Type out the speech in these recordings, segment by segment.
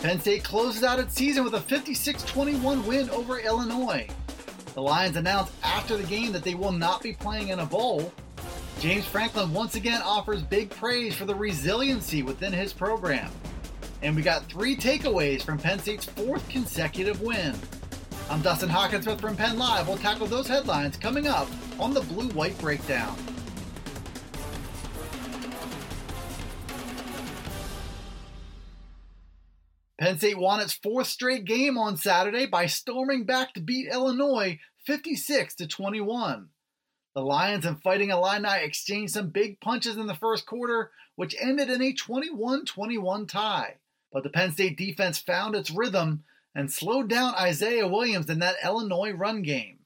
Penn State closes out its season with a 56 21 win over Illinois. The Lions announced after the game that they will not be playing in a bowl. James Franklin once again offers big praise for the resiliency within his program. And we got three takeaways from Penn State's fourth consecutive win. I'm Dustin Hockensmith from Penn Live. We'll tackle those headlines coming up on the Blue White Breakdown. Penn State won its fourth straight game on Saturday by storming back to beat Illinois 56 to 21. The Lions and Fighting Illini exchanged some big punches in the first quarter, which ended in a 21 21 tie. But the Penn State defense found its rhythm and slowed down Isaiah Williams in that Illinois run game.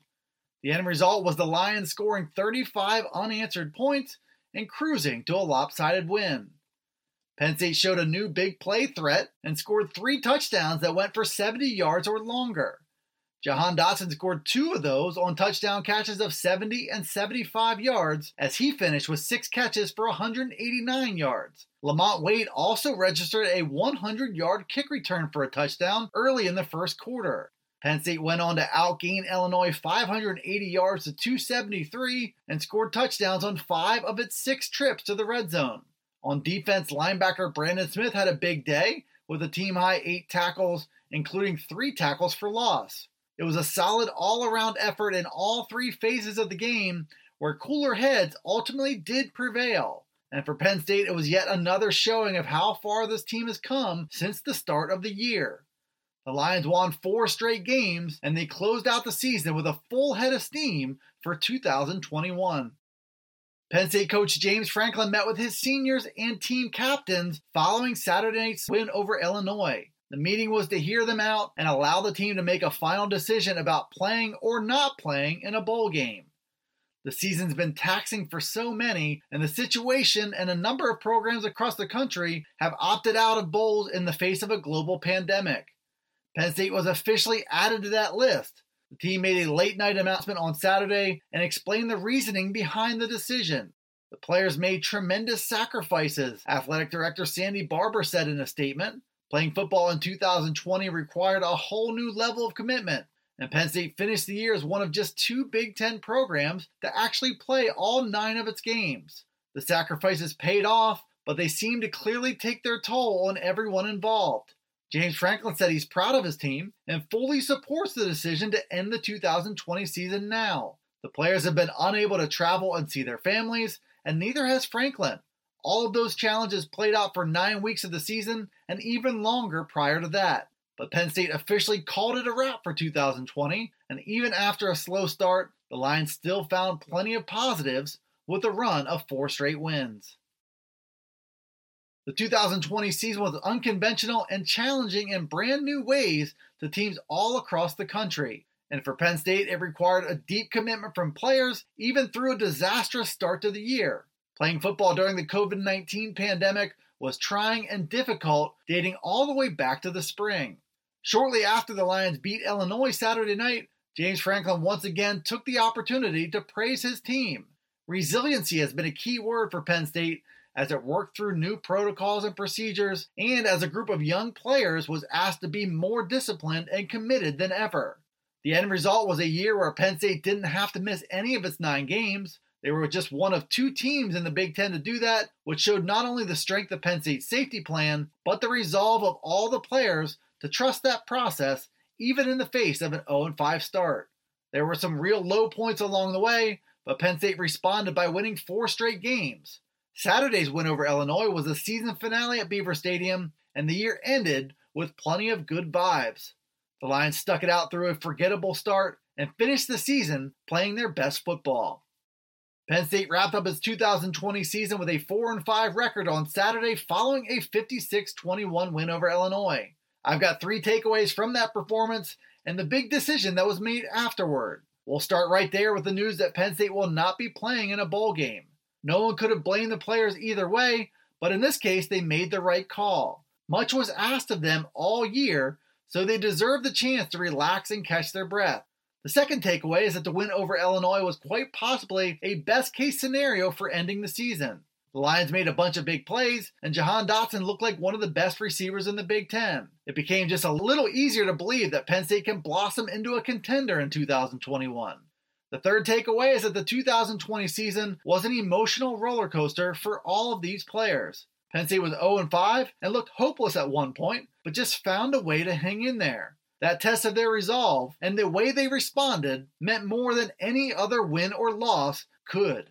The end result was the Lions scoring 35 unanswered points and cruising to a lopsided win. Penn State showed a new big play threat and scored three touchdowns that went for 70 yards or longer. Jahan Dotson scored two of those on touchdown catches of 70 and 75 yards as he finished with six catches for 189 yards. Lamont Wade also registered a 100 yard kick return for a touchdown early in the first quarter. Penn State went on to outgain Illinois 580 yards to 273 and scored touchdowns on five of its six trips to the red zone. On defense, linebacker Brandon Smith had a big day with a team high eight tackles, including three tackles for loss. It was a solid all around effort in all three phases of the game where cooler heads ultimately did prevail. And for Penn State, it was yet another showing of how far this team has come since the start of the year. The Lions won four straight games and they closed out the season with a full head of steam for 2021. Penn State coach James Franklin met with his seniors and team captains following Saturday night's win over Illinois. The meeting was to hear them out and allow the team to make a final decision about playing or not playing in a bowl game. The season's been taxing for so many, and the situation and a number of programs across the country have opted out of bowls in the face of a global pandemic. Penn State was officially added to that list. The team made a late night announcement on Saturday and explained the reasoning behind the decision. The players made tremendous sacrifices, athletic director Sandy Barbour said in a statement. Playing football in 2020 required a whole new level of commitment, and Penn State finished the year as one of just two Big Ten programs to actually play all nine of its games. The sacrifices paid off, but they seem to clearly take their toll on everyone involved. James Franklin said he's proud of his team and fully supports the decision to end the 2020 season now. The players have been unable to travel and see their families, and neither has Franklin. All of those challenges played out for nine weeks of the season and even longer prior to that. But Penn State officially called it a wrap for 2020, and even after a slow start, the Lions still found plenty of positives with a run of four straight wins. The 2020 season was unconventional and challenging in brand new ways to teams all across the country. And for Penn State, it required a deep commitment from players, even through a disastrous start to the year. Playing football during the COVID 19 pandemic was trying and difficult, dating all the way back to the spring. Shortly after the Lions beat Illinois Saturday night, James Franklin once again took the opportunity to praise his team. Resiliency has been a key word for Penn State as it worked through new protocols and procedures, and as a group of young players was asked to be more disciplined and committed than ever. The end result was a year where Penn State didn't have to miss any of its nine games. They were just one of two teams in the Big Ten to do that, which showed not only the strength of Penn State's safety plan, but the resolve of all the players to trust that process, even in the face of an 0 5 start. There were some real low points along the way, but Penn State responded by winning four straight games. Saturday's win over Illinois was the season finale at Beaver Stadium, and the year ended with plenty of good vibes. The Lions stuck it out through a forgettable start and finished the season playing their best football. Penn State wrapped up its 2020 season with a 4 5 record on Saturday following a 56 21 win over Illinois. I've got three takeaways from that performance and the big decision that was made afterward. We'll start right there with the news that Penn State will not be playing in a bowl game. No one could have blamed the players either way, but in this case, they made the right call. Much was asked of them all year, so they deserve the chance to relax and catch their breath. The second takeaway is that the win over Illinois was quite possibly a best case scenario for ending the season. The Lions made a bunch of big plays, and Jahan Dotson looked like one of the best receivers in the Big Ten. It became just a little easier to believe that Penn State can blossom into a contender in 2021. The third takeaway is that the 2020 season was an emotional roller coaster for all of these players. Penn State was 0 5 and looked hopeless at one point, but just found a way to hang in there. That test of their resolve and the way they responded meant more than any other win or loss could.